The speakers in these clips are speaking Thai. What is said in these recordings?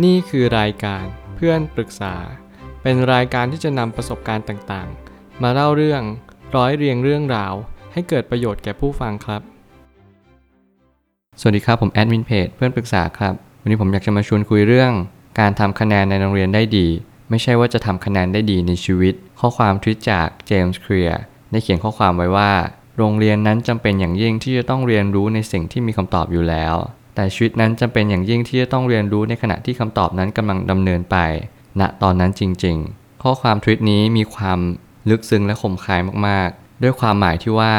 นี่คือรายการเพื่อนปรึกษา เป็นรายการที่จะนำประสบการณ์ต่างๆ มาเล่าเรื่องร้อยเรียงเรื่องราว ให้เกิดประโยชน์แก่ผู้ฟังครับ สวัสดีครับผมแอดมินเพจเพื่อนปรึกษาครับ วันนี้ผมอยากจะมาชวนคุยเรื่อง การทำคะแนนในโรงเรียนได้ดี ไม่ใช่ว่าจะทำคะแนนได้ดีในชีวิต ข้อความทวิตจากเจมส์เคลียร์ได้เขียนข้อความไว้ว่า โรงเรียนนั้นจำเป็นอย่างยิ่งที่จะต้องเรียนรู้ในสิ่งที่มีคำตอบอยู่แล้ว แต่ชีวิตนั้นจำเป็นอย่างยิ่งที่จะต้องเรียนรู้ในขณะที่คำตอบนั้นกำลังดำเนินไป ณตอนนั้นจริง ๆ ข้อความทวิตนี้มีความลึกซึ้งและคมคายมากๆ ด้วยความหมายที่ว่า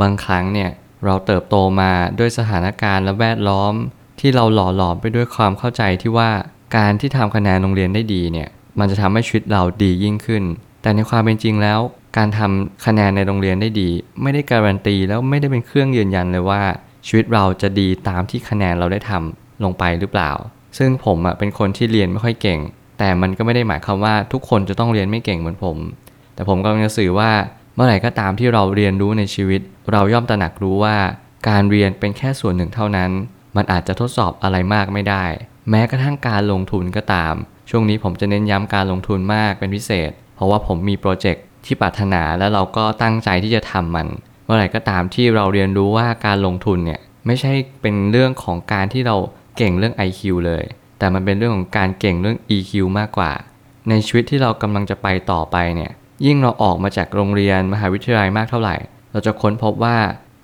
บางครั้งเนี่ยเราเติบโตมาด้วยสถานการณ์และแวดล้อม ที่เราหล่อหลอมไปด้วยความเข้าใจที่ว่าการที่ทำคะแนนโรงเรียนได้ดีเนี่ยมันจะทำให้ชีวิตเราดียิ่งขึ้น แต่ในความเป็นจริงแล้ว การทำคะแนนในโรงเรียนได้ดี ไม่ได้การันตีแล้วไม่ได้เป็นเครื่องยืนยันเลยว่า ชีวิตเราจะดีตามที่คะแนนเราได้ทำลงไปหรือเปล่า ซึ่งผมอะเป็นคนที่เรียนไม่ค่อยเก่ง แต่มันก็ไม่ได้หมายความว่าทุกคนจะต้องเรียนไม่เก่งเหมือนผม แต่ผมกำลังจะสื่อว่าเมื่อไหร่ก็ตามที่เราเรียนรู้ในชีวิต เราย่อมตระหนักรู้ว่า การเรียนเป็นแค่ส่วนหนึ่งเท่านั้น มันอาจจะทดสอบอะไรมากไม่ได้ แม้กระทั่งการลงทุนก็ตาม ช่วงนี้ผมจะเน้นย้ำการลงทุนมากเป็นพิเศษ เพราะว่าผมมีโปรเจกต์ที่ปรารถนาและเราก็ตั้งใจที่จะทำมัน มื่อไหร่ก็ตามที่เราเรียนรู้ว่าการลงทุนเนี่ยไม่ใช่เป็นเรื่องของการที่เราเก่งเรื่อง IQ เลย แต่มันเป็นเรื่องของการเก่งเรื่อง EQ มากกว่า ในชีวิตที่เรากำลังจะไปต่อไปเนี่ยยิ่งเราออกมาจากโรงเรียนมหาวิทยาลัยมากเท่าไหร่ เราจะค้นพบว่า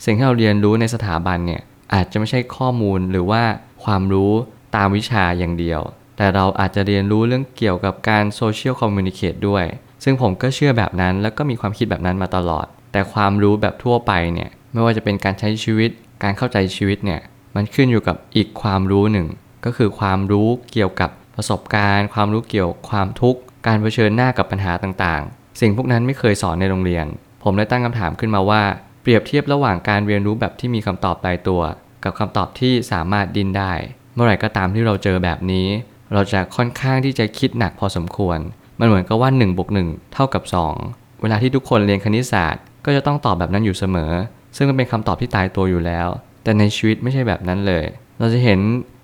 สิ่งที่เราเรียนรู้ในสถาบันเนี่ยอาจจะไม่ใช่ข้อมูลหรือว่าความรู้ตามวิชาอย่างเดียว แต่เราอาจจะเรียนรู้เรื่องเกี่ยวกับการโซเชียลคอมมูนิเคตด้วย ซึ่งผมก็เชื่อแบบนั้นแล้วก็มีความคิดแบบนั้นมาตลอด แต่ความรู้แบบทั่วไปเนี่ยไม่ว่าจะเป็นการใช้ชีวิต การเข้าใจชีวิตเนี่ยมันขึ้นอยู่กับอีกความรู้หนึ่ง ก็คือความรู้เกี่ยวกับประสบการณ์ ความรู้เกี่ยวความทุกข์ การเผชิญหน้ากับปัญหาต่างๆ สิ่งพวกนั้นไม่เคยสอนในโรงเรียน ผมเลยตั้งคำถามขึ้นมาว่า เปรียบเทียบระหว่างการเรียนรู้แบบที่มีคำตอบตายตัว กับคำตอบที่สามารถดินได้ เมื่อไหร่ก็ตามที่เราเจอแบบนี้ เราจะค่อนข้างที่จะคิดหนักพอสมควร มันเหมือนกับว่า1บวก1เท่ากับ 2 เวลาที่ทุกคนเรียนคณิตศาสตร์ ก็จะต้องตอบแบบนั้นอยู่เสมอ ซึ่งมันเป็นคำตอบที่ตายตัวอยู่แล้ว แต่ในชีวิตไม่ใช่แบบนั้นเลย เราจะเห็น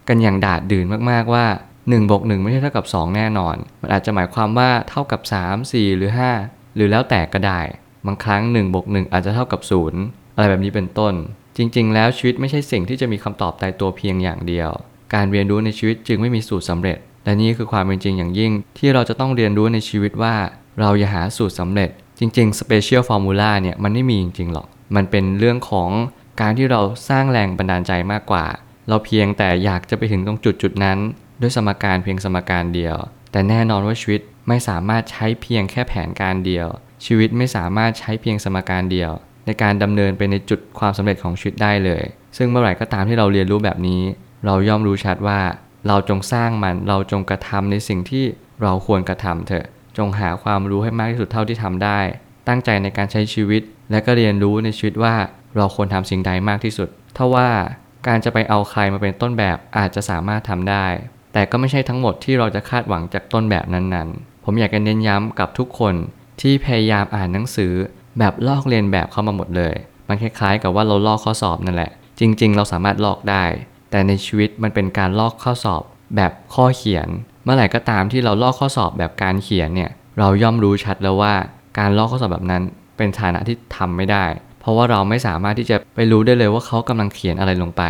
กันอย่างดาดดื่นมากๆว่า1บวก1ไม่ใช่เท่ากับ 2 แน่นอน มันอาจจะหมายความว่าเท่ากับ 3 4 หรือ 5 หรือแล้วแต่ก็ได้ บางครั้ง1บวก1อาจจะเท่ากับ 0 อะไรแบบนี้เป็นต้น จริง ๆ แล้วชีวิตไม่ใช่สิ่งที่จะมีคำตอบตายตัวเพียงอย่างเดียว การเรียนรู้ในชีวิตจึงไม่มีสูตรสำเร็จ และนี่คือความเป็นจริงอย่างยิ่ง ที่เราจะต้องเรียนรู้ในชีวิตว่า เราอย่าหาสูตรสำเร็จ จริงๆ Special Formula เนี่ยมันไม่มีจริงๆหรอก มันเป็นเรื่องของการที่เราสร้างแรงบันดาลใจมากกว่า เราเพียงแต่อยากจะไปถึงตรงจุดจุดนั้น ด้วยสมการเพียงสมการเดียว แต่แน่นอนว่าชีวิตไม่สามารถใช้เพียงแค่แผนการเดียว ชีวิตไม่สามารถใช้เพียงสมการเดียว ในการดำเนินไปในจุดความสำเร็จของชีวิตได้เลย ซึ่งเมื่อไหร่ก็ตามที่เราเรียนรู้แบบนี้ เราย่อมรู้ชัดว่า เราจงสร้างมันเราจงกระทำในสิ่งที่เราควรกระทำเถอะ จงหาความรู้ให้มากที่สุดเท่าที่ทำได้ ตั้งใจในการใช้ชีวิต และก็เรียนรู้ในชีวิตว่าเราควรทำสิ่งใดมากที่สุดถ้าว่าการจะไปเอาใครมาเป็นต้นแบบอาจจะสามารถทำได้ แต่ก็ไม่ใช่ทั้งหมดที่เราจะคาดหวังจากต้นแบบนั้นๆ ผมอยากจะเน้นย้ำกับทุกคนที่พยายามอ่านหนังสือ แบบลอกเลียนแบบเข้ามาหมดเลย มันคล้ายๆ กับว่าเราลอกข้อสอบนั่นแหละ จริง ๆ เราสามารถลอกได้ แต่ในชีวิตมันเป็นการลอกข้อสอบแบบข้อเขียน เมื่อไหร่ก็ตามที่เราลอกข้อสอบแบบการเขียนเนี่ยเราย่อมรู้ชัดแล้วว่าการลอกข้อสอบแบบนั้น เป็นฐานะที่ทำไม่ได้ เพราะว่าเราไม่สามารถที่จะไปรู้ได้เลยว่าเขากำลังเขียนอะไรลงไป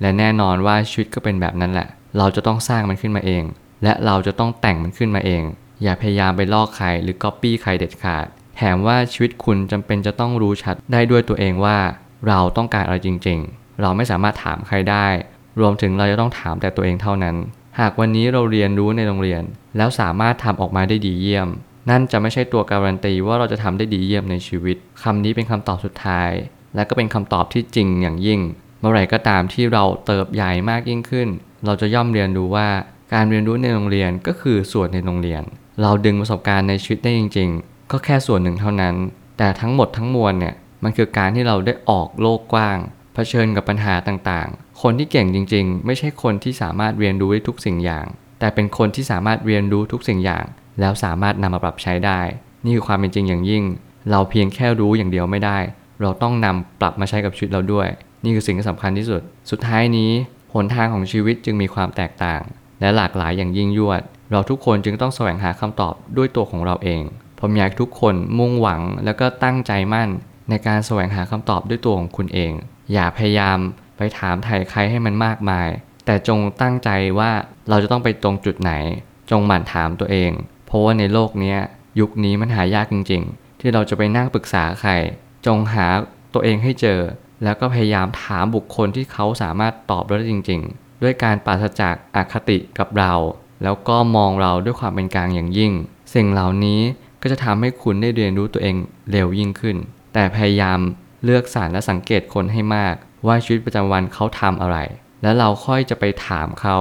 และแน่นอนว่าชีวิตก็เป็นแบบนั้นแหละ เราจะต้องสร้างมันขึ้นมาเอง และเราจะต้องแต่งมันขึ้นมาเอง อย่าพยายามไปลอกใครหรือก๊อปปี้ใครเด็ดขาด แถมว่าชีวิตคุณจำเป็นจะต้องรู้ชัดได้ด้วยตัวเองว่า เราต้องการอะไรจริง ๆ เราไม่สามารถถามใครได้ รวมถึงเราจะต้องถามแต่ตัวเองเท่านั้น หากวันนี้เราเรียนรู้ในโรงเรียน แล้วสามารถทำออกมาได้ดีเยี่ยม นั่นจะไม่ใช่ตัวการันตีว่าเราจะทำได้ดีเยี่ยมในชีวิตคำนี้เป็นคำตอบสุดท้าย และก็เป็นคำตอบที่จริงอย่างยิ่ง เมื่อไหร่ก็ตามที่เราเติบใหญ่มากยิ่งขึ้น เราจะย่อมเรียนรู้ว่าการเรียนรู้ในโรงเรียนก็คือส่วนในโรงเรียน เราดึงประสบการณ์ในชีวิตได้จริง ๆ ก็แค่ส่วนหนึ่งเท่านั้น แต่ทั้งหมดทั้งมวลเนี่ยมันคือการที่เราได้ออกโลกกว้าง ผชิญกับปัญหาต่างๆ คนที่เก่งจริง ๆ ไม่ใช่คนที่สามารถเรียนรู้ได้ทุกสิ่งอย่าง แต่เป็นคนที่สามารถเรียนรู้ทุกสิ่งอย่าง แล้วสามารถนำมาปรับใช้ได้ นี่คือความเป็นจริงอย่างยิ่ง เราเพียงแค่รู้อย่างเดียวไม่ได้ เราต้องนำปรับมาใช้กับชีวิตเราด้วย นี่คือสิ่งที่สำคัญที่สุด สุดท้ายนี้หนทางของชีวิตจึงมีความแตกต่าง และหลากหลายอย่างยิ่งยวด เราทุกคนจึงต้องแสวงหาคำตอบด้วยตัวของเราเอง ผมอยากทุกคนมุ่งหวังแล้วก็ตั้งใจมั่น ในการแสวงหาคำตอบด้วยตัวของคุณเอง อย่าพยายามไปถามไถ่ใครให้มันมากมาย แต่จงตั้งใจว่าเราจะต้องไปตรงจุดไหน จงหมั่นถามตัวเอง เพราะว่าในโลกนี้ยุคนี้มันหายากจริง ๆ ที่เราจะไปนั่งปรึกษาใคร จงหาตัวเองให้เจอ แล้วก็พยายามถามบุคคลที่เขาสามารถตอบได้จริง ๆ ด้วยการปราศจากอคติกับเรา แล้วก็มองเราด้วยความเป็นกลางอย่างยิ่ง สิ่งเหล่านี้ก็จะทำให้คุณได้เรียนรู้ตัวเองเร็วยิ่งขึ้น แต่พยายาม เลือกสารและสังเกตคนให้มาก ว่าชีวิตประจำวันเขาทำอะไร แล้วเราค่อยจะไปถามเขา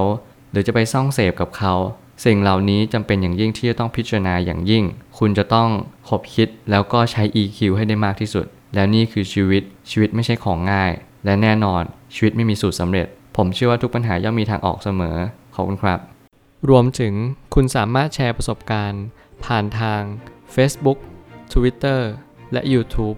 หรือจะไปซ่องเสพกับเขา สิ่งเหล่านี้จำเป็นอย่างยิ่งที่จะต้องพิจารณาอย่างยิ่ง คุณจะต้องคบคิดแล้วก็ใช้ EQ ให้ได้มากที่สุด แล้วนี่คือชีวิตชีวิตไม่ใช่ของง่าย และแน่นอนชีวิตไม่มีสูตรสำเร็จ ผมเชื่อว่าทุกปัญหาย่อมมีทางออกเสมอขอบคุณครับ รวมถึงคุณสามารถแชร์ประสบการณ์ ผ่านทาง Facebook Twitter และ YouTube